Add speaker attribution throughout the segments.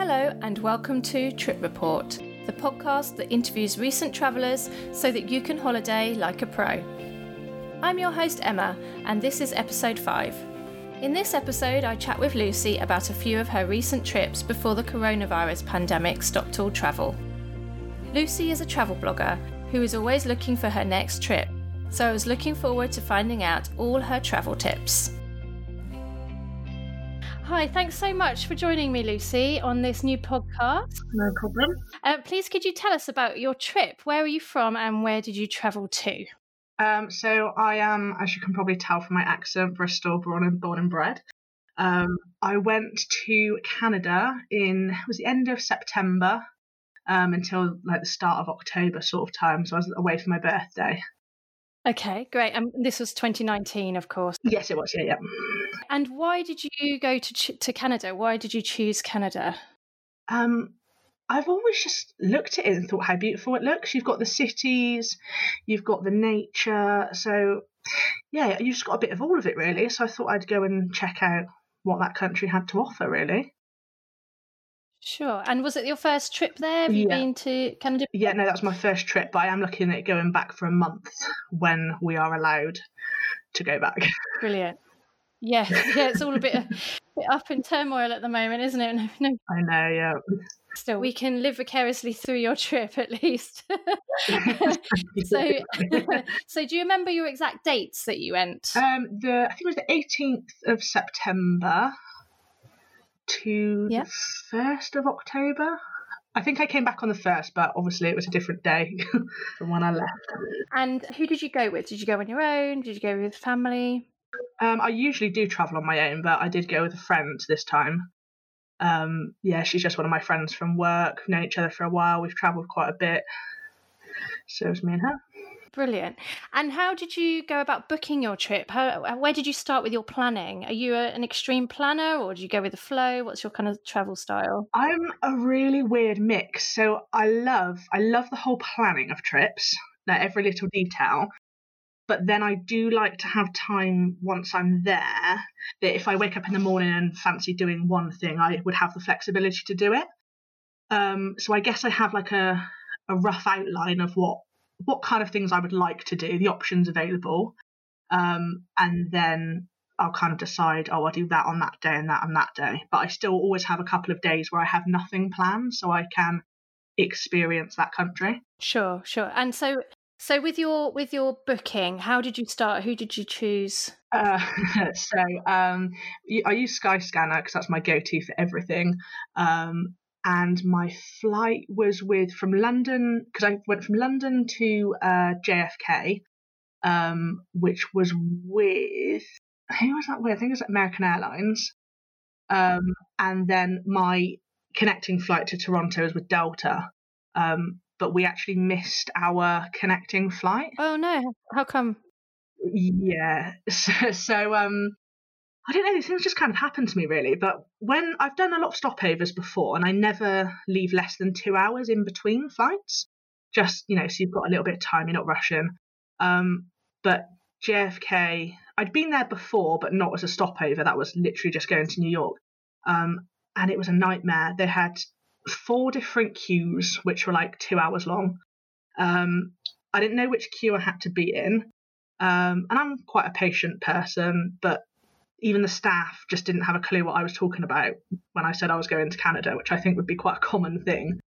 Speaker 1: Hello, and welcome to Trip Report, the podcast that interviews recent travellers so that you can holiday like a pro. I'm your host, Emma, and this is episode 5. In this episode, I chat with Lucy about a few of her recent trips before the coronavirus pandemic stopped all travel. Lucy is a travel blogger who is always looking for her next trip, so I was looking forward to finding out all her travel tips. Hi, thanks so much for joining me, Lucy, on this new podcast.
Speaker 2: No problem.
Speaker 1: Uh, please, could you tell us about your trip? Where are you from and where did you travel to?
Speaker 2: Um, so I am, as you can probably tell from my accent, Bristol born and born and bred. Um, I went to Canada in was the end of September um, until like the start of October sort of time. So I was away for my birthday.
Speaker 1: Okay, great. And um, this was 2019, of course.
Speaker 2: Yes, it was. Yeah, yeah.
Speaker 1: And why did you go to ch- to Canada? Why did you choose Canada?
Speaker 2: Um, I've always just looked at it and thought how beautiful it looks. You've got the cities, you've got the nature. So, yeah, you've just got a bit of all of it, really. So I thought I'd go and check out what that country had to offer, really.
Speaker 1: Sure. And was it your first trip there? Have you
Speaker 2: Yeah.
Speaker 1: been to Canada?
Speaker 2: Yeah, no, that was my first trip, but I am looking at going back for a month when we are allowed to go back.
Speaker 1: Brilliant. Yeah, yeah, it's all a bit, a bit up in turmoil at the moment, isn't it? No, no,
Speaker 2: I know, yeah.
Speaker 1: still, we can live vicariously through your trip at least. so, so do you remember your exact dates that you went?
Speaker 2: um, the I think it was the 18th of September to
Speaker 1: Yeah.
Speaker 2: the 1st of October. I think I came back on the 1st, but obviously it was a different day from when I left.
Speaker 1: And who did you go with? Did you go on your own? Did you go with family?
Speaker 2: Um, I usually do travel on my own, but I did go with a friend this time. Um, yeah, she's just one of my friends from work. We've known each other for a while. We've travelled quite a bit. So it was me and her.
Speaker 1: Brilliant. And how did you go about booking your trip? How, where did you start with your planning? Are you a, an extreme planner or do you go with the flow? What's your kind of travel style?
Speaker 2: I'm a really weird mix. So I love I love the whole planning of trips, like every little detail. But then I do like to have time once I'm there that if I wake up in the morning and fancy doing one thing, I would have the flexibility to do it. Um, so I guess I have like a a rough outline of what what kind of things I would like to do, the options available, um, and then I'll kind of decide, oh, I'll do that on that day and that on that day. But I still always have a couple of days where I have nothing planned, so I can experience that country.
Speaker 1: Sure, sure. And so so with your with your booking, how did you start? Who did you choose?
Speaker 2: Uh, so um, I use Skyscanner because that's my go-to for everything. Um, and my flight was with from London because I went from London to uh, JFK, um, which was with who was that with? I think it was American Airlines. Um, and then my connecting flight to Toronto was with Delta. Um, but we actually missed our connecting flight.
Speaker 1: Oh no, how come?
Speaker 2: Yeah. So, so um I don't know, these things just kind of happen to me really. But when I've done a lot of stopovers before and I never leave less than two hours in between flights. Just, you know, so you've got a little bit of time, you're not rushing. Um, but JFK, I'd been there before, but not as a stopover. That was literally just going to New York. Um, and it was a nightmare. They had four different queues, which were like two hours long. Um, I didn't know which queue I had to be in. Um, and I'm quite a patient person, but even the staff just didn't have a clue what I was talking about when I said I was going to Canada, which I think would be quite a common thing.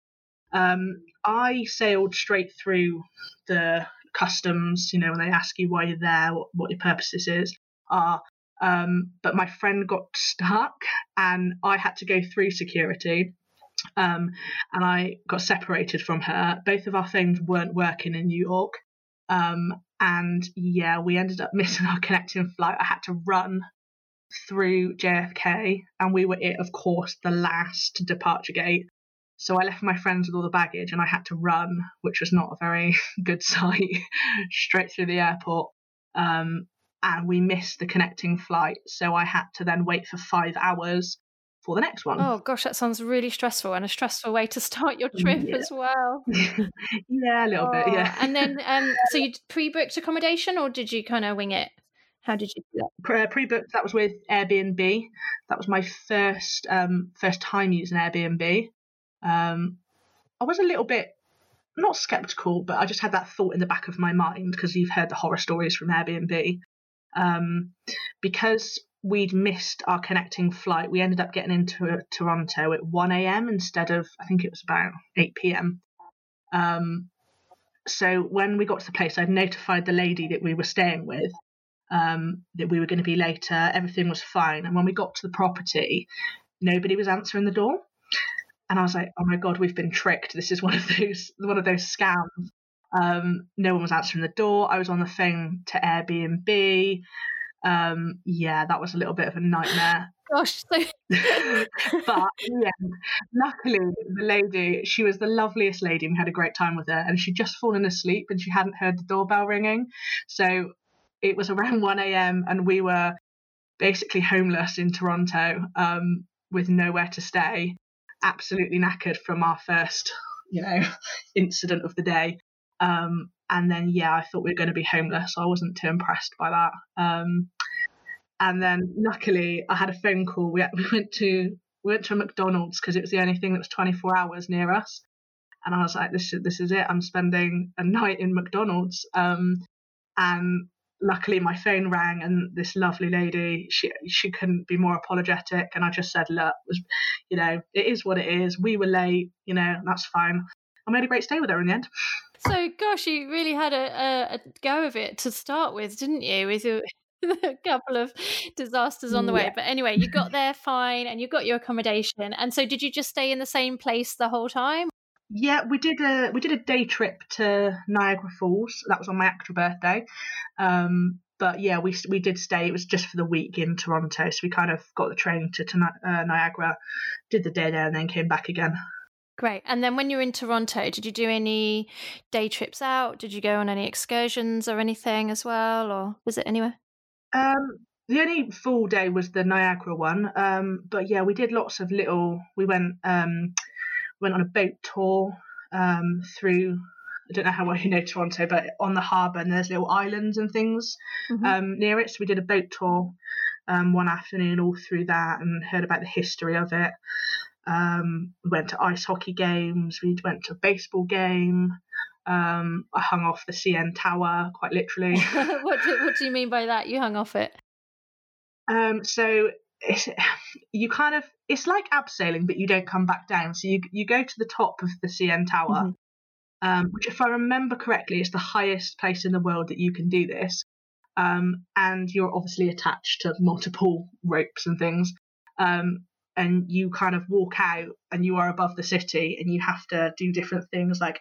Speaker 2: Um, I sailed straight through the customs, you know, when they ask you why you're there, what, what your purposes is are. Um, but my friend got stuck and I had to go through security. Um, and I got separated from her. Both of our phones weren't working in New York. Um, and yeah, we ended up missing our connecting flight. I had to run through JFK, and we were at, of course, the last departure gate. So I left my friends with all the baggage, and I had to run, which was not a very good sight, straight through the airport. Um, and we missed the connecting flight, so I had to then wait for five hours for the next one.
Speaker 1: Oh gosh, that sounds really stressful and a stressful way to start your trip
Speaker 2: Yeah.
Speaker 1: as well.
Speaker 2: yeah, a little bit,
Speaker 1: Oh,
Speaker 2: yeah.
Speaker 1: And then, um, so you pre-booked accommodation, or did you kind of wing it? How did you do
Speaker 2: that? Pre booked. That was with Airbnb. That was my first um, first time using Airbnb. Um, I was a little bit not skeptical, but I just had that thought in the back of my mind because you've heard the horror stories from Airbnb. Um, because we'd missed our connecting flight, we ended up getting into Toronto at 1 a.m. instead of, I think it was about 8 p.m. Um, so when we got to the place, I'd notified the lady that we were staying with um, that we were going to be later. Everything was fine. And when we got to the property, nobody was answering the door. And I was like, oh my God, we've been tricked. This is one of those one of those scams. Um, no one was answering the door. I was on the phone to Airbnb. Um, yeah, that was a little bit of a nightmare.
Speaker 1: Gosh,
Speaker 2: so... but yeah, luckily the lady, she was the loveliest lady, and we had a great time with her. And she'd just fallen asleep, and she hadn't heard the doorbell ringing. So it was around 1 a.m. and we were basically homeless in Toronto um, with nowhere to stay, absolutely knackered from our first, you know, incident of the day. Um, and then, yeah, I thought we were going to be homeless. So I wasn't too impressed by that. Um, and then, luckily, I had a phone call. We, we went to we went to a McDonald's because it was the only thing that was 24 hours near us. And I was like, this is this is it. I'm spending a night in McDonald's. Um, and luckily my phone rang and this lovely lady she she couldn't be more apologetic. And i just said look was you know it is what it is. We were late you know that's fine. I made a great stay with her in the end.
Speaker 1: So gosh you really had a, a, a go of it to start with didn't you with a, a couple of disasters on the way. But anyway you got there fine and you got your accommodation. And so did you just stay in the same place the whole time
Speaker 2: yeah, we did a we did a day trip to Niagara Falls. That was on my actual birthday. Um, but yeah, we we did stay. It was just for the week in Toronto, so we kind of got the train to, to uh, Niagara, did the day there, and then came back again.
Speaker 1: Great. And then when you were in Toronto, did you do any day trips out? Did you go on any excursions or anything as well, or visit anywhere?
Speaker 2: Um, the only full day was the Niagara one. Um, but yeah, we did lots of little. We went. Um, went on a boat tour um, through. I don't know how well you know Toronto, but on the harbour, and there's little islands and things mm-hmm. um, near it. So we did a boat tour um, one afternoon all through that and heard about the history of it. Um, we went to ice hockey games. We went to a baseball game. Um, I hung off the CN Tower, quite literally.
Speaker 1: what, do, what do you mean by that? You hung off it?
Speaker 2: Um, so it's, you kind of it's like abseiling, but you don't come back down. So you you go to the top of the CN Tower, mm-hmm. um, which, if I remember correctly, is the highest place in the world that you can do this. Um, and you're obviously attached to multiple ropes and things. Um, and you kind of walk out, and you are above the city, and you have to do different things like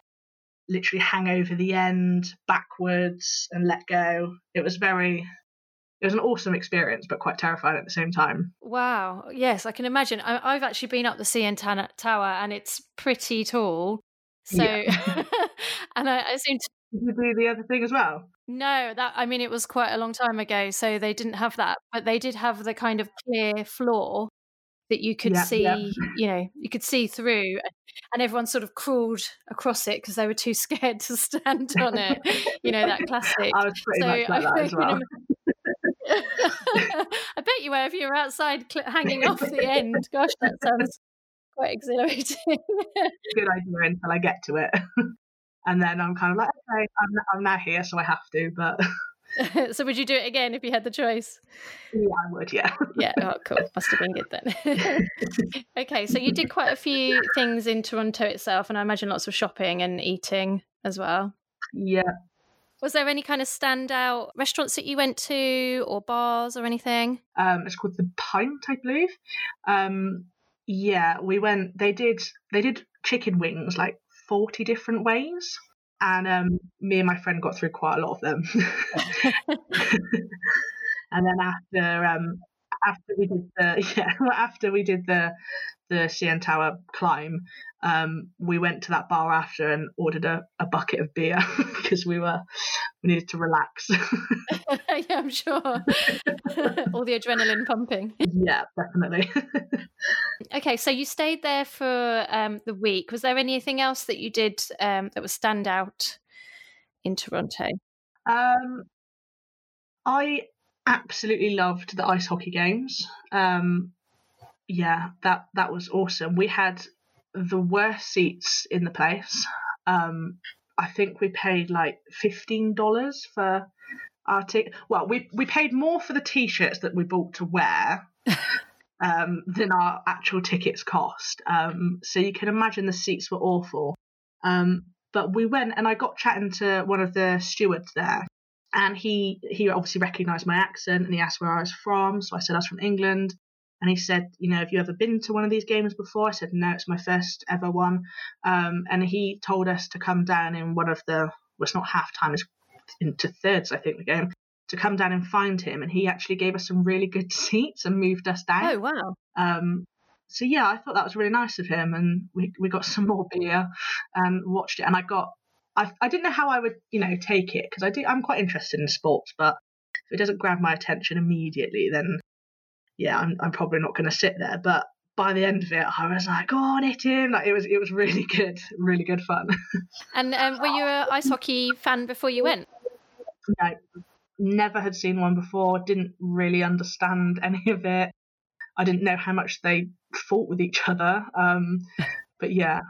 Speaker 2: literally hang over the end backwards and let go. It was very it was an awesome experience, but quite terrifying at the same time.
Speaker 1: Wow. Yes, I can imagine. I, have actually been up the CN Tower and it's pretty tall. So, yeah. and I, I seem to.
Speaker 2: Did you do the other thing as well?
Speaker 1: No, that I mean it was quite a long time ago, so they didn't have that, but they did have the kind of clear floor that you could yeah, see, yeah. you know, you could see through, and everyone sort of crawled across it because they were too scared to stand on it. you know that classic.
Speaker 2: I was pretty so much like that as well.
Speaker 1: I bet you were if you were outside cl- hanging off the end. Gosh, that sounds quite exhilarating.
Speaker 2: Good idea until I get to it. and then I'm kind of like, okay, I'm, I'm now here, so I have to. But
Speaker 1: so would you do it again if you had the choice?
Speaker 2: Yeah, I would. Yeah.
Speaker 1: yeah. Oh, cool. Must have been good then. okay, so you did quite a few things in Toronto itself, and I imagine lots of shopping and eating as well.
Speaker 2: Yeah,
Speaker 1: was there any kind of standout restaurants that you went to or bars or anything?
Speaker 2: Um, it's called the Pint, I believe. Um, yeah, we went. They did. They did chicken wings like forty different ways, and um, me and my friend got through quite a lot of them. and then after um, after we did the yeah after we did the the CN Tower climb, um, we went to that bar after and ordered a, a bucket of beer because we were we needed to relax.
Speaker 1: yeah, I'm sure. All the adrenaline pumping.
Speaker 2: Yeah, definitely.
Speaker 1: okay, so you stayed there for um, the week. Was there anything else that you did um, that was stand out in Toronto?
Speaker 2: Um, I absolutely loved the ice hockey games. Um, yeah, that that was awesome. We had the worst seats in the place. Um, I think we paid like fifteen dollars for our ticket. Well, we we paid more for the t-shirts that we bought to wear um, than our actual tickets cost. Um, so you can imagine the seats were awful. Um, but we went and I got chatting to one of the stewards there, and he he obviously recognised my accent and he asked where I was from. So I said I was from England. And he said, you know, have you ever been to one of these games before? I said, no, it's my first ever one. Um, and he told us to come down in one of the, well, it's not half time, it's into thirds, I think, the game, to come down and find him. And he actually gave us some really good seats and moved us down.
Speaker 1: Oh, wow.
Speaker 2: Um, so yeah, I thought that was really nice of him, and we we got some more beer and watched it. And I got, I I didn't know how I would you know take it because I do I'm quite interested in sports, but if it doesn't grab my attention immediately, then yeah, I'm I'm probably not going to sit there. But by the end of it, I was like, "Go on, hit him!" Like it was it was really good, really good fun.
Speaker 1: and um, were you an ice hockey fan before you went?
Speaker 2: No, never had seen one before. Didn't really understand any of it. I didn't know how much they fought with each other. Um, but yeah,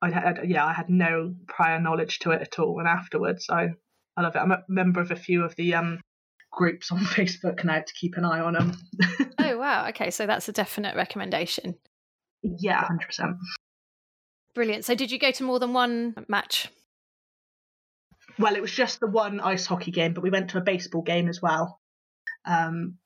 Speaker 2: I had yeah I had no prior knowledge to it at all. And afterwards, I I love it. I'm a member of a few of the um, groups on Facebook now to keep an eye on them.
Speaker 1: oh wow! Okay, so that's a definite recommendation.
Speaker 2: Yeah, hundred percent.
Speaker 1: Brilliant. So, did you go to more than one match?
Speaker 2: Well, it was just the one ice hockey game, but we went to a baseball game as well. Um,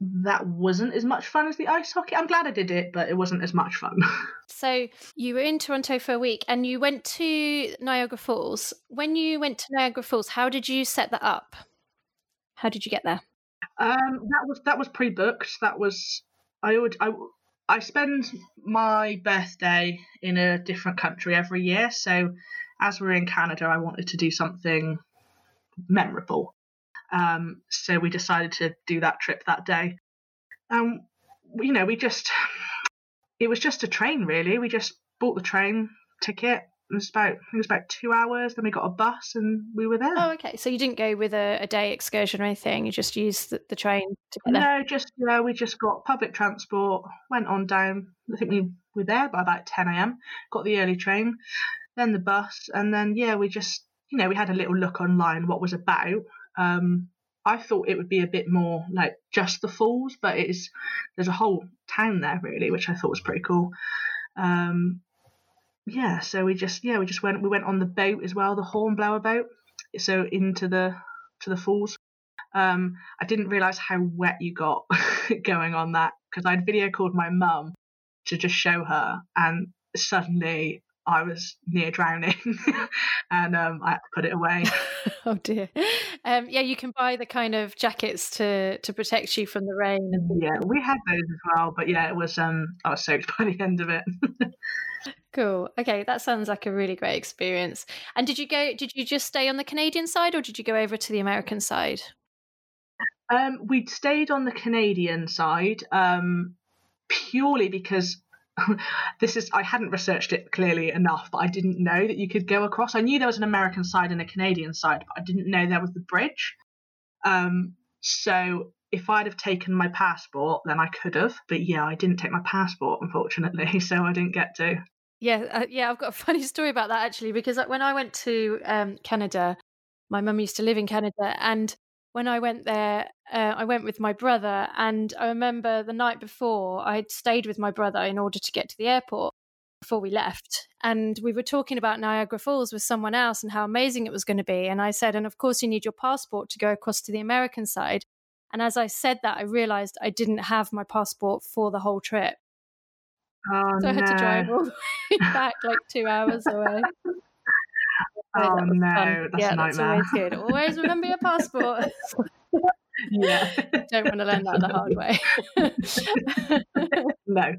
Speaker 2: that wasn't as much fun as the ice hockey. I'm glad I did it, but it wasn't as much fun.
Speaker 1: so you were in Toronto for a week and you went to Niagara Falls. When you went to Niagara Falls, how did you set that up? How did you get there?
Speaker 2: Um, that was that was pre-booked. That was I would I I spend my birthday in a different country every year. So as we're in Canada, I wanted to do something memorable. Um, so we decided to do that trip that day. Um, you know, we just, it was just a train really. We just bought the train ticket. It was about, it was about two hours. Then we got a bus and we were there.
Speaker 1: Oh, okay. So you didn't go with a, a day excursion or anything. You just used the, the train to get there.
Speaker 2: No, just you know, we just got public transport. Went on down. I think we were there by about ten a.m. Got the early train, then the bus, and then yeah, we just you know we had a little look online what was about, um, I thought it would be a bit more like just the falls, but it is there's a whole town there really, which I thought was pretty cool. Um, yeah, so we just yeah we just went we went on the boat as well, the hornblower boat, so into the to the falls. Um, I didn't realise how wet you got going on that because I'd video called my mum to just show her, and suddenly I was near drowning and um, I had to put it away.
Speaker 1: oh dear. Um, yeah, you can buy the kind of jackets to to protect you from the rain.
Speaker 2: yeah, we had those as well, but yeah, it was um, I was soaked by the end of it.
Speaker 1: cool. Okay, that sounds like a really great experience. And did you go? Did you just stay on the Canadian side, or did you go over to the American side?
Speaker 2: Um, we stayed on the Canadian side um, purely because this is I hadn't researched it clearly enough, but I didn't know that you could go across. I knew there was an American side and a Canadian side, but I didn't know there was the bridge. Um, so if I'd have taken my passport, then I could have. But yeah, I didn't take my passport, unfortunately, so I didn't get to.
Speaker 1: Yeah, uh, yeah, I've got a funny story about that actually, because when I went to um, Canada, my mum used to live in Canada, and when I went there, uh, I went with my brother, and I remember the night before I had stayed with my brother in order to get to the airport before we left. And we were talking about Niagara Falls with someone else and how amazing it was going to be. And I said, and of course, you need your passport to go across to the American side. And as I said that, I realized I didn't have my passport for the whole trip.
Speaker 2: Oh,
Speaker 1: so I had
Speaker 2: no.
Speaker 1: to drive all the way back like two hours away.
Speaker 2: oh no, that's
Speaker 1: yeah,
Speaker 2: a
Speaker 1: that's
Speaker 2: nightmare.
Speaker 1: always good. Always remember your passport.
Speaker 2: yeah.
Speaker 1: Don't want to learn that the hard way.
Speaker 2: no.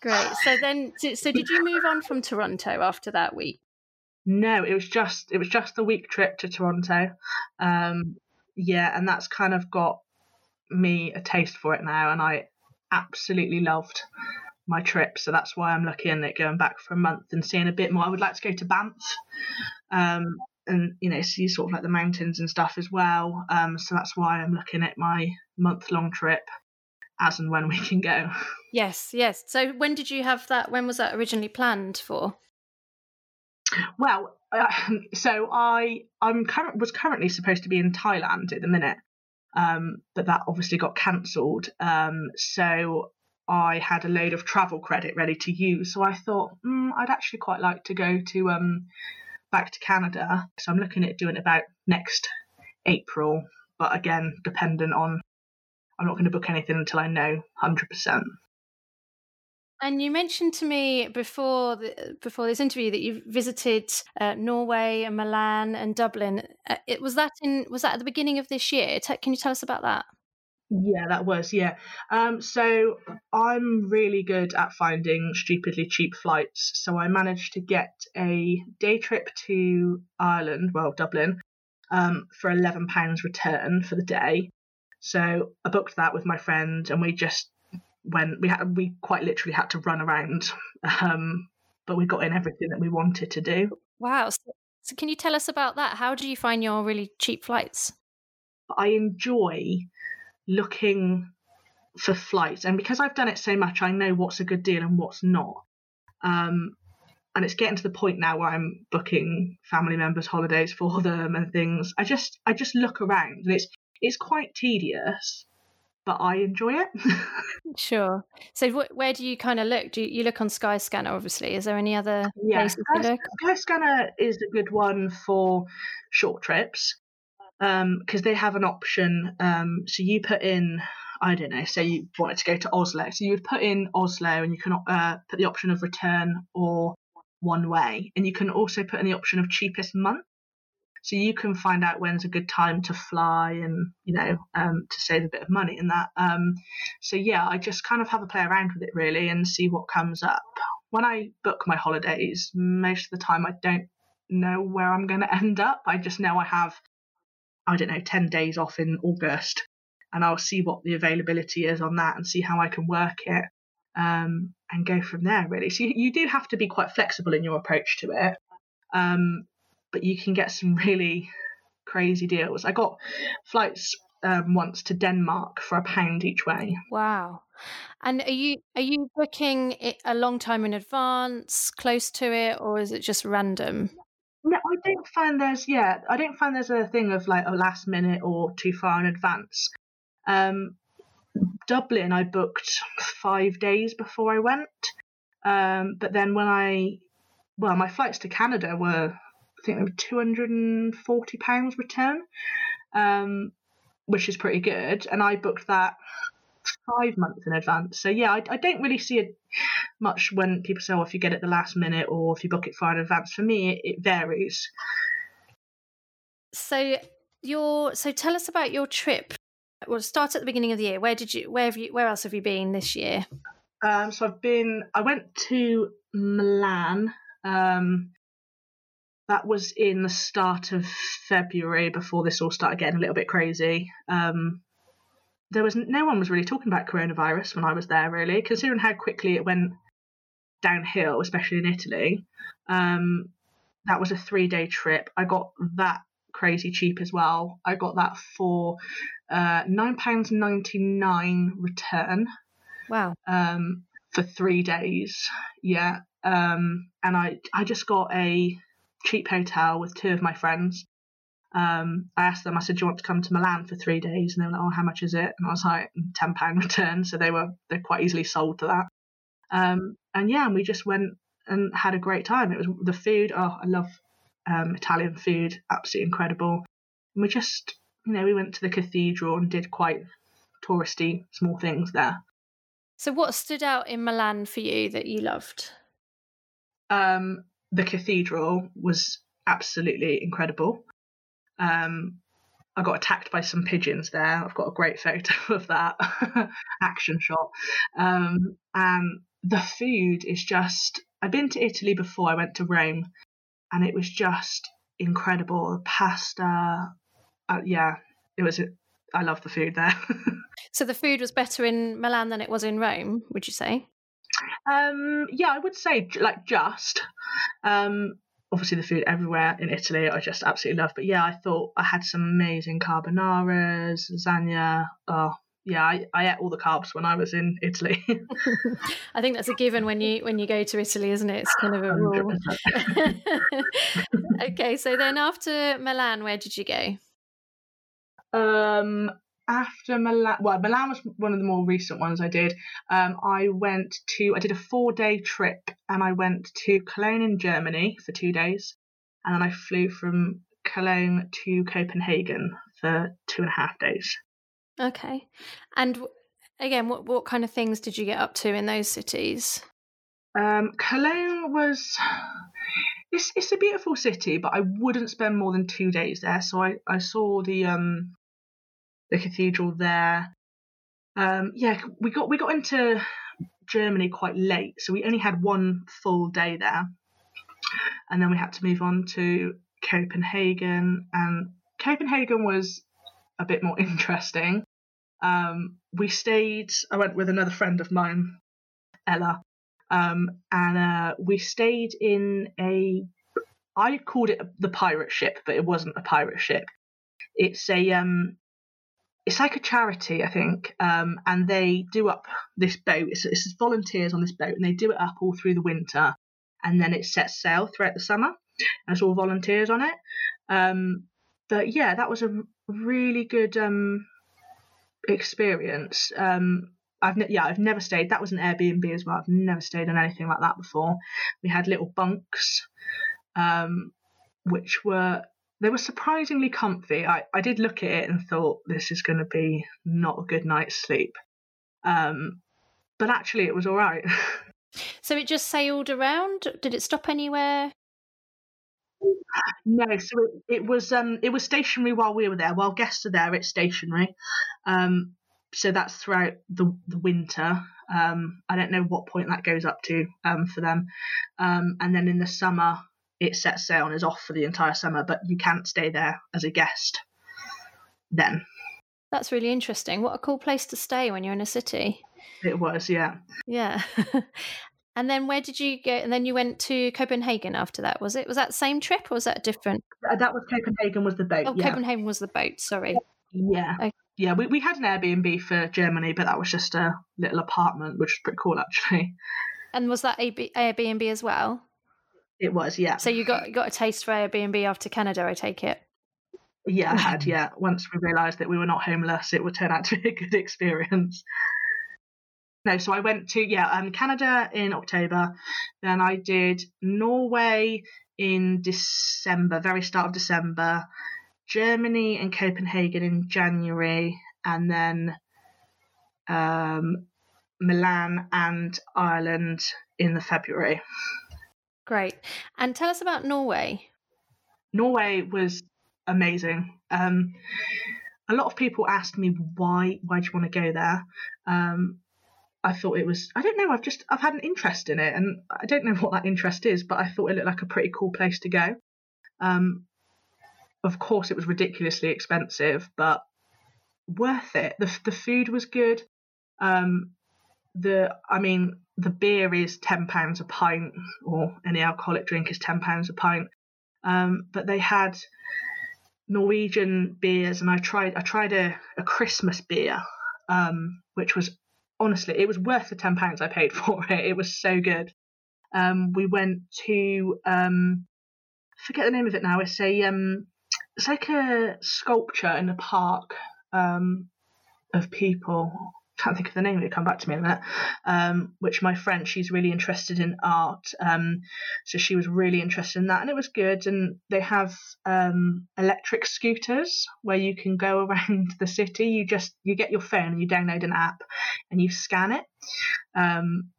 Speaker 1: Great. So then, so, did you move on from Toronto after that week?
Speaker 2: No, it was just it was just a week trip to Toronto. Um, yeah, and that's kind of got me a taste for it now, and I absolutely loved my trip. So that's why I'm looking at going back for a month and seeing a bit more. I would like to go to Banff. Um, and you know see sort of like the mountains and stuff as well. Um, so that's why I'm looking at my month long trip as and when we can go.
Speaker 1: Yes, yes. So when did you have that? When was that originally planned for?
Speaker 2: Well, uh, so I I'm current was currently supposed to be in Thailand at the minute, um, but that obviously got cancelled. Um, so I had a load of travel credit ready to use. So I thought mm, I'd actually quite like to go to um, back to Canada. So I'm looking at doing it about next April, but again, dependent on I'm not going to book anything until I know 100%.
Speaker 1: And you mentioned to me before the, before this interview that you visited uh, Norway and Milan and Dublin. Uh, it was that in was that at the beginning of this year? Can you tell us about that?
Speaker 2: Yeah, that was yeah. Um, so I'm really good at finding stupidly cheap flights. So I managed to get a day trip to Ireland, well Dublin, um, for eleven pounds return for the day. So I booked that with my friend, and we just when we had we quite literally had to run around, um, but we got in everything that we wanted to do.
Speaker 1: Wow! So, so can you tell us about that? How do you find your really cheap flights?
Speaker 2: I enjoy looking for flights, and because I've done it so much, I know what's a good deal and what's not. Um, and it's getting to the point now where I'm booking family members' holidays for them and things. I just I just look around, and it's it's quite tedious but I enjoy it.
Speaker 1: sure. So, wh- where do you kind of look? Do you, you, look on Skyscanner? Obviously, is there any other yeah, places
Speaker 2: you look? Skyscanner is a good one for short trips because um, they have an option. Um, so you put in, I don't know, say you wanted to go to Oslo, so you would put in Oslo, and you can uh, put the option of return or one way, and you can also put in the option of cheapest month so you can find out when's a good time to fly and you know um, to save a bit of money in that um, so yeah i just kind of have a play around with it really and see what comes up when i book my holidays most of the time i don't know where i'm going to end up i just know i have i don't know 10 days off in august and i'll see what the availability is on that and see how i can work it um, and go from there really so you, you, do have to be quite flexible in your approach to it um, but you can get some really crazy deals. I got flights um, once to Denmark for a pound each way.
Speaker 1: Wow! And are you are you booking it a long time in advance, close to it, or is it just random?
Speaker 2: Don't find there's yeah, I don't find there's a thing of like a last minute or too far in advance. Um, Dublin, I booked five days before I went, um, but then when I well, my flights to Canada were I think they were two hundred and forty pounds return, um, which is pretty good. And I booked that five months in advance. So yeah, I, I don't really see it much when people say, "Oh, if you get it the last minute or if you book it far in advance." For me, it, it varies.
Speaker 1: So your so tell us about your trip. Well, start at the beginning of the year. Where did you? Where have you? Where else have you been this year?
Speaker 2: Um, so I've been. I went to Milan. Um, that was in the start of February before this all started getting a little bit crazy. Um, there was no one was really talking about coronavirus when I was there, really, considering how quickly it went downhill, especially in Italy. Um, that was a three day trip. I got that crazy cheap as well. I got that for uh, nine pounds ninety nine return.
Speaker 1: Wow.
Speaker 2: Um, for three days, yeah. Um, and I I just got a cheap hotel with two of my friends. Um, I asked them, I said, Do you want to come to Milan for three days? And they were like, Oh, how much is it? And I was like, ten pound return. So they were they're quite easily sold to that. Um, and yeah, and we just went and had a great time. It was the food. Oh, I love um, Italian food, absolutely incredible. And we just, you know, we went to the cathedral and did quite touristy small things there.
Speaker 1: So, what stood out in Milan for you that you loved?
Speaker 2: Um, the cathedral was absolutely incredible. Um, I got attacked by some pigeons there. I've got a great photo of that action shot. Um, and the food is just. I've been to Italy before. I went to Rome, and it was just incredible. Pasta, uh, yeah, it was. I love the food there.
Speaker 1: so the food was better in Milan than it was in Rome. Would you say?
Speaker 2: Um, yeah, I would say like just. Um, obviously the food everywhere in Italy I just absolutely love. But yeah, I thought I had some amazing carbonaras, lasagna. Oh, yeah, I, I ate all the carbs when I was in Italy.
Speaker 1: I think that's a given when you when you go to Italy, isn't it? It's kind of a rule. okay, so then after Milan, where did you go?
Speaker 2: Um, after Milan, well, Milan was one of the more recent ones I did. Um, I went to, I did a four day trip and I went to Cologne in Germany for two days. And then I flew from Cologne to Copenhagen for two and a half days.
Speaker 1: Okay. And again, what, what kind of things did you get up to in those cities?
Speaker 2: Um, Cologne was it's it's a beautiful city, but I wouldn't spend more than two days there. So I, I saw the um the cathedral there. Um, yeah, we got we got into Germany quite late, so we only had one full day there, and then we had to move on to Copenhagen. And Copenhagen was a bit more interesting. Um, we stayed. I went with another friend of mine, Ella, um, and uh, we stayed in a. I called it the pirate ship, but it wasn't a pirate ship. It's a um, it's like a charity, I think, um, and they do up this boat. It's, it's volunteers on this boat, and they do it up all through the winter, and then it sets sail throughout the summer, and it's all volunteers on it. Um, but yeah, that was a really good um, experience. Um, I've ne- yeah, I've never stayed. That was an Airbnb as well. I've never stayed on anything like that before. We had little bunks, um, which were they were surprisingly comfy. I, I did look at it and thought this is going to be not a good night's sleep. Um, but actually, it was all right.
Speaker 1: so it just sailed around. Did it stop anywhere?
Speaker 2: No, so it, it was um it was stationary while we were there. While guests are there, it's stationary. Um, so that's throughout the the winter. Um, I don't know what point that goes up to um for them. Um, and then in the summer, it sets sail and is off for the entire summer, but you can't stay there as a guest then.
Speaker 1: That's really interesting. What a cool place to stay when you're in a city.
Speaker 2: It was, yeah.
Speaker 1: Yeah. and then where did you go? And then you went to Copenhagen after that, was it? Was that the same trip or was that different?
Speaker 2: Uh, that was Copenhagen was the boat.
Speaker 1: Oh,
Speaker 2: yeah.
Speaker 1: Copenhagen was the boat, sorry.
Speaker 2: Yeah. Okay. Yeah, we, we had an Airbnb for Germany, but that was just a little apartment, which was pretty cool actually.
Speaker 1: And was that Airbnb as well?
Speaker 2: It was, yeah.
Speaker 1: So you got got a taste for Airbnb after Canada, I take it.
Speaker 2: Yeah, I had. Yeah, once we realised that we were not homeless, it would turn out to be a good experience. No, so I went to yeah, um, Canada in October. Then I did Norway in December, very start of December. Germany and Copenhagen in January, and then um, Milan and Ireland in the February.
Speaker 1: Great. And tell us about Norway.
Speaker 2: Norway was amazing. Um, a lot of people asked me why why do you want to go there. Um, I thought it was I don't know I've just I've had an interest in it and I don't know what that interest is, but I thought it looked like a pretty cool place to go. Um, of course, it was ridiculously expensive, but worth it. the The food was good. Um, the I mean the beer is ten pounds a pint, or any alcoholic drink is ten pounds a pint. Um, but they had Norwegian beers, and I tried I tried a, a Christmas beer, um, which was honestly it was worth the ten pounds I paid for it. It was so good. Um, we went to um, forget the name of it now. It's a um, it's like a sculpture in a park um, of people can't think of the name of it, come back to me in a minute. Um, which my friend, she's really interested in art. Um, so she was really interested in that and it was good. And they have um, electric scooters where you can go around the city. You just, you get your phone and you download an app and you scan it. Um,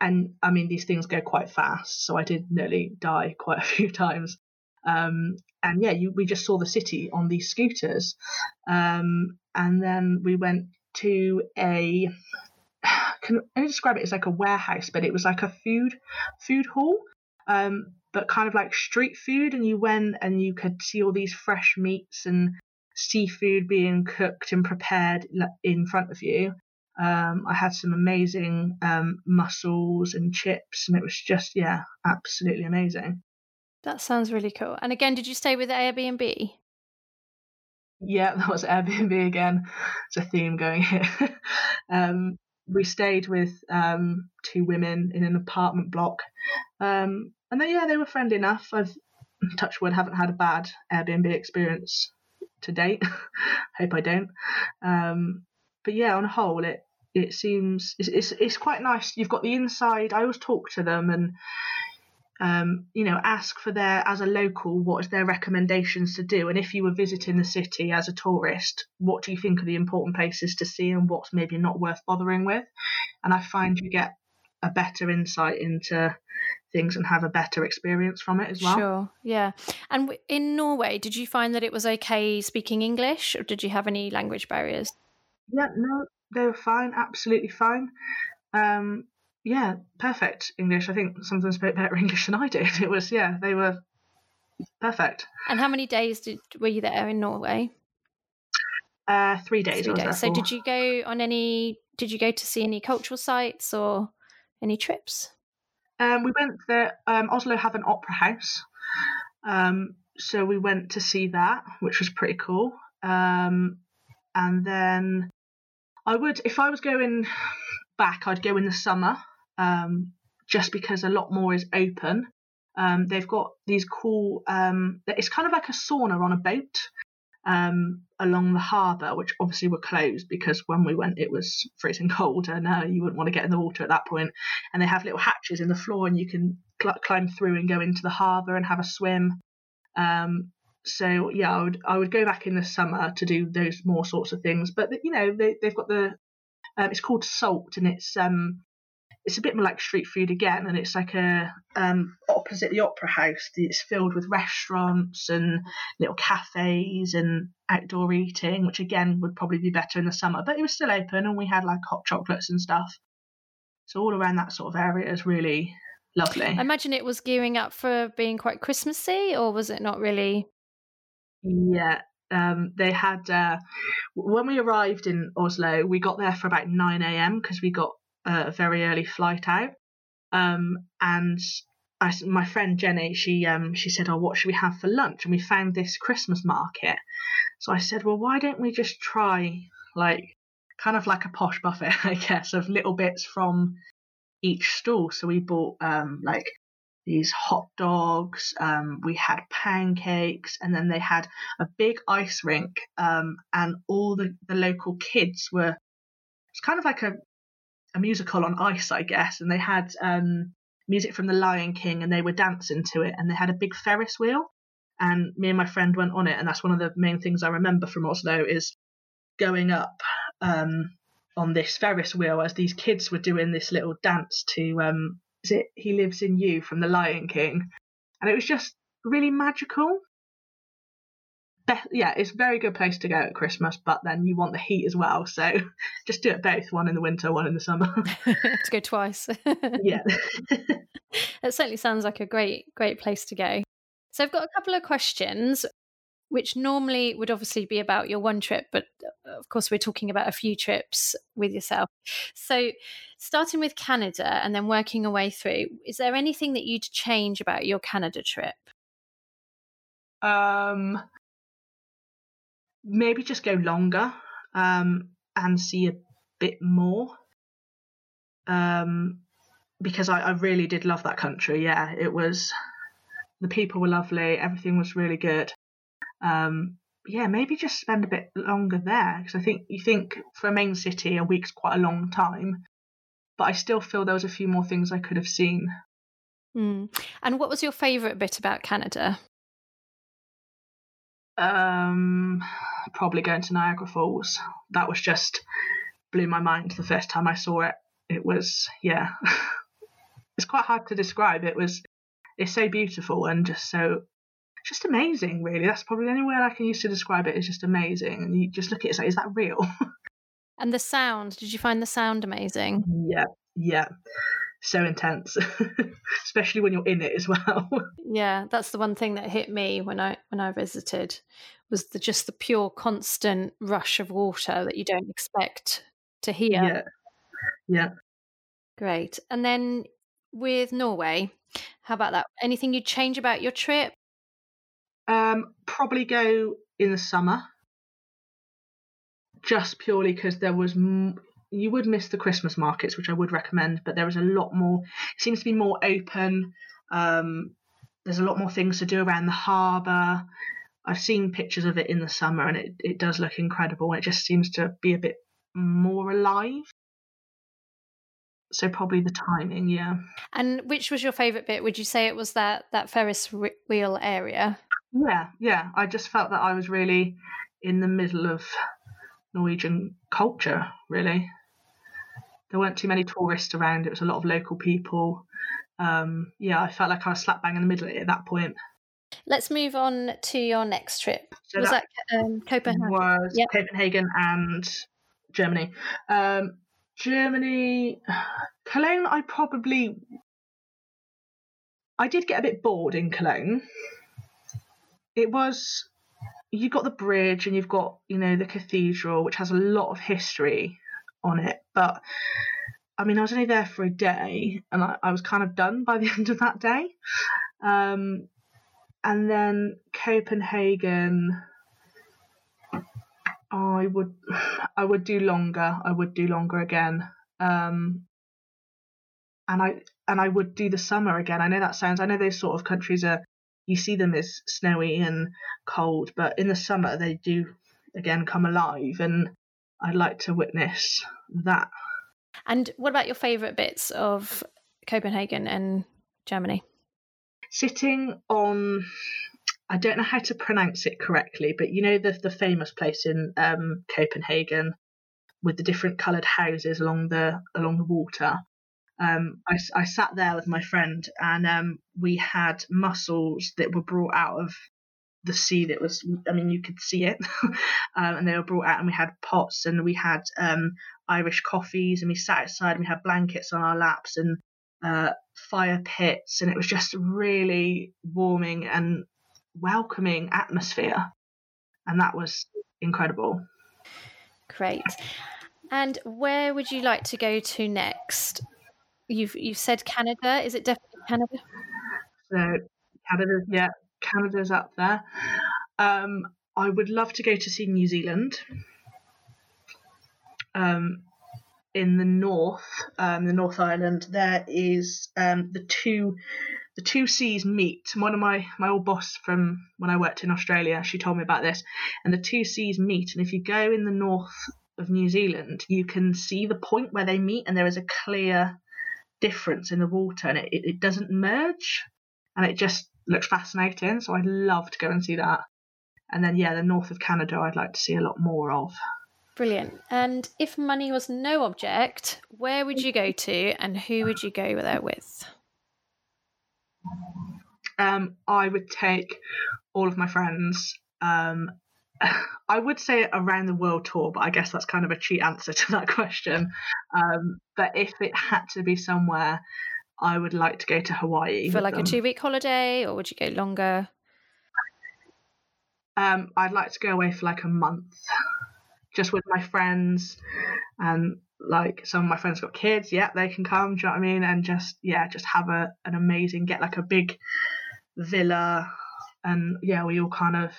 Speaker 2: and I mean, these things go quite fast. So I did nearly die quite a few times. Um, and yeah, you, we just saw the city on these scooters. Um, and then we went to a can I describe it as like a warehouse, but it was like a food food hall, um, but kind of like street food. And you went and you could see all these fresh meats and seafood being cooked and prepared in front of you. Um, I had some amazing um, mussels and chips, and it was just yeah, absolutely amazing.
Speaker 1: That sounds really cool. And again, did you stay with Airbnb?
Speaker 2: Yeah, that was Airbnb again. It's a theme going here. um, we stayed with um, two women in an apartment block, um, and they, yeah, they were friendly enough. I've touched wood haven't had a bad Airbnb experience to date. Hope I don't. Um, but yeah, on a whole, it it seems it's, it's, it's quite nice. You've got the inside. I always talk to them and um, you know ask for their as a local what is their recommendations to do. And if you were visiting the city as a tourist, what do you think are the important places to see and what's maybe not worth bothering with? And I find you get a better insight into things and have a better experience from it as well.
Speaker 1: Sure, yeah. And in Norway, did you find that it was okay speaking English, or did you have any language barriers?
Speaker 2: Yeah, no, they were fine, absolutely fine. Um, yeah, perfect English. I think some of them spoke better English than I did. It was yeah, they were perfect.
Speaker 1: And how many days did were you there in Norway?
Speaker 2: Uh, three days.
Speaker 1: Three days. So did you go on any? Did you go to see any cultural sites or any trips?
Speaker 2: Um, we went there. Um, Oslo have an opera house, um, so we went to see that, which was pretty cool. Um, and then I would, if I was going back, I'd go in the summer, um, just because a lot more is open. Um, they've got these cool. Um, it's kind of like a sauna on a boat um, along the harbour, which obviously were closed because when we went it was freezing cold and uh, you wouldn't want to get in the water at that point. And they have little hatches in the floor and you can cl- climb through and go into the harbour and have a swim. Um, so yeah, I would I would go back in the summer to do those more sorts of things. But you know they they've got the um, it's called Salt and it's um it's a bit more like street food again, and it's like a um, opposite the opera house. It's filled with restaurants and little cafes and outdoor eating, which again would probably be better in the summer. But it was still open, and we had like hot chocolates and stuff. So all around that sort of area is really lovely. I
Speaker 1: imagine it was gearing up for being quite Christmassy, or was it not really?
Speaker 2: Yeah, um, they had uh, when we arrived in Oslo, we got there for about nine a.m. because we got a very early flight out. Um, and I, my friend Jenny, she um, she said, "Oh, what should we have for lunch?" And we found this Christmas market. So I said, "Well, why don't we just try like kind of like a posh buffet, I guess, of little bits from each stall?" So we bought um, like these hot dogs. Um, we had pancakes, and then they had a big ice rink, um, and all the, the local kids were. It's kind of like a a musical on ice, I guess, and they had um, music from The Lion King, and they were dancing to it, and they had a big Ferris wheel, and me and my friend went on it, and that's one of the main things I remember from Oslo is going up um, on this Ferris wheel as these kids were doing this little dance to um, is it He Lives in You from The Lion King, and it was just really magical yeah, it's a very good place to go at Christmas, but then you want the heat as well. So just do it both one in the winter, one in the summer.
Speaker 1: to go twice.
Speaker 2: yeah.
Speaker 1: it certainly sounds like a great, great place to go. So I've got a couple of questions, which normally would obviously be about your one trip, but uh, of course we're talking about a few trips with yourself. So starting with Canada and then working our way through, is there anything that you'd change about your Canada trip?
Speaker 2: Um, maybe just go longer um, and see a bit more. Um, because I, I really did love that country. Yeah, it was the people were lovely, everything was really good. Um, yeah, maybe just spend a bit longer there because I think you think for a main city a week's quite a long time, but I still feel there was a few more things I could have seen.
Speaker 1: Mm. And what was your favourite bit about Canada?
Speaker 2: Um, probably going to Niagara Falls. That was just blew my mind the first time I saw it. It was yeah, it's quite hard to describe. It was it's so beautiful and just so just amazing. Really, that's probably the only word I can use to describe it. Is just amazing, and you just look at it, it's like, is that real?
Speaker 1: and the sound. Did you find the sound amazing?
Speaker 2: Yeah, yeah so intense especially when you're in it as well
Speaker 1: yeah that's the one thing that hit me when i when i visited was the just the pure constant rush of water that you don't expect to hear
Speaker 2: yeah yeah
Speaker 1: great and then with norway How about that? Anything you'd change about your trip?
Speaker 2: Um, probably go in the summer, just purely because there was. M- you would miss the Christmas markets, which I would recommend, but there is a lot more. It seems to be more open. Um, there's a lot more things to do around the harbour. I've seen pictures of it in the summer, and it, it does look incredible. It just seems to be a bit more alive. So probably the timing, yeah.
Speaker 1: And which was your favourite bit? Would you say it was that that Ferris wheel area?
Speaker 2: Yeah, yeah. I just felt that I was really in the middle of Norwegian culture. Really, there weren't too many tourists around. It was a lot of local people. Um, yeah, I felt like I was slap bang in the middle at that point.
Speaker 1: Let's move on to your next trip. So was that, that um, Copenhagen?
Speaker 2: Was yep. Copenhagen and Germany. Um, Germany, Cologne. I probably, I did get a bit bored in Cologne. It was, you've got the bridge and you've got you know the cathedral, which has a lot of history on it, but. I mean, I was only there for a day, and I, I was kind of done by the end of that day. Um, and then Copenhagen. I would, I would do longer. I would do longer again. Um, and I and I would do the summer again. I know that sounds. I know those sort of countries are. You see them as snowy and cold, but in the summer they do again come alive, and I'd like to witness that.
Speaker 1: And what about your favourite bits of Copenhagen and Germany?
Speaker 2: sitting on I don't know how to pronounce it correctly, but you know the the famous place in um, Copenhagen with the different coloured houses along the along the water. Um, I, I sat there with my friend and um, we had mussels that were brought out of the sea that was I mean you could see it um, and they were brought out and we had pots and we had um, Irish coffees and we sat outside and we had blankets on our laps and uh, fire pits, and it was just really warming and welcoming atmosphere. And that was incredible.
Speaker 1: Great. And where would you like to go to next? You've you've said Canada. Is it definitely Canada?
Speaker 2: So Canada, yeah, Canada's up there. Um, I would love to go to see New Zealand. Um, in the north, um, the North Island, there is um, the two the two seas meet. One of my my old boss from when I worked in Australia, she told me about this, and the two seas meet. And if you go in the north of New Zealand, you can see the point where they meet, and there is a clear difference in the water, and it, it, it doesn't merge, and it just looks fascinating. So I'd love to go and see that. And then yeah, the north of Canada, I'd like to see a lot more of.
Speaker 1: Brilliant. And if money was no object, where would you go to and who would you go there with?
Speaker 2: Um, I would take all of my friends. Um, I would say around the world tour, but I guess that's kind of a cheat answer to that question. Um, but if it had to be somewhere, I would like to go to Hawaii.
Speaker 1: For like them. a two week holiday, or would you go longer?
Speaker 2: Um, I'd like to go away for like a month just with my friends and like some of my friends got kids yeah they can come do you know what i mean and just yeah just have a an amazing get like a big villa and yeah we all kind of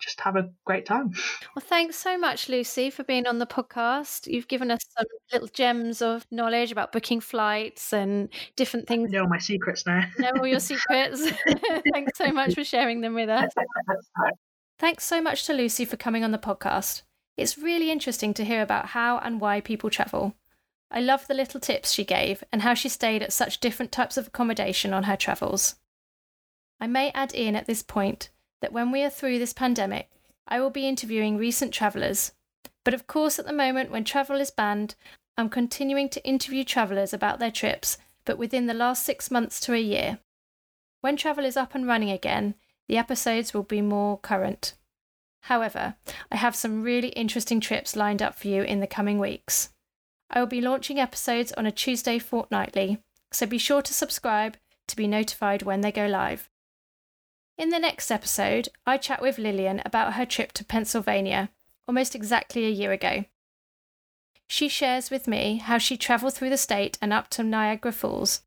Speaker 2: just have a great time.
Speaker 1: Well, thanks so much, Lucy, for being on the podcast. You've given us some little gems of knowledge about booking flights and different things.
Speaker 2: I know my secrets now.
Speaker 1: know all your secrets. thanks so much for sharing them with us. Thanks so much to Lucy for coming on the podcast. It's really interesting to hear about how and why people travel. I love the little tips she gave and how she stayed at such different types of accommodation on her travels. I may add in at this point that when we are through this pandemic, I will be interviewing recent travellers. But of course, at the moment when travel is banned, I'm continuing to interview travellers about their trips, but within the last six months to a year. When travel is up and running again, the episodes will be more current. However, I have some really interesting trips lined up for you in the coming weeks. I will be launching episodes on a Tuesday fortnightly, so be sure to subscribe to be notified when they go live. In the next episode, I chat with Lillian about her trip to Pennsylvania almost exactly a year ago. She shares with me how she travelled through the state and up to Niagara Falls.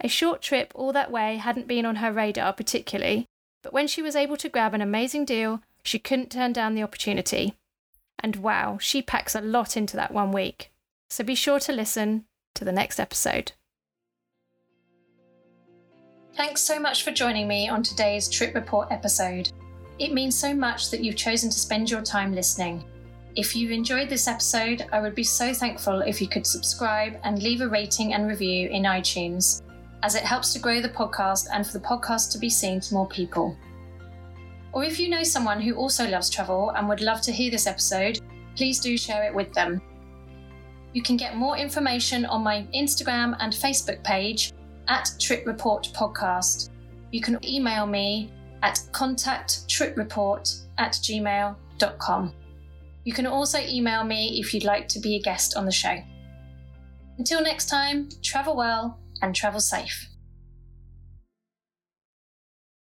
Speaker 1: A short trip all that way hadn't been on her radar particularly, but when she was able to grab an amazing deal, she couldn't turn down the opportunity. And wow, she packs a lot into that one week. So be sure to listen to the next episode. Thanks so much for joining me on today's Trip Report episode. It means so much that you've chosen to spend your time listening. If you've enjoyed this episode, I would be so thankful if you could subscribe and leave a rating and review in iTunes, as it helps to grow the podcast and for the podcast to be seen to more people. Or if you know someone who also loves travel and would love to hear this episode, please do share it with them. You can get more information on my Instagram and Facebook page at Trip Report Podcast. You can email me at contacttripreport at gmail.com. You can also email me if you'd like to be a guest on the show. Until next time, travel well and travel safe.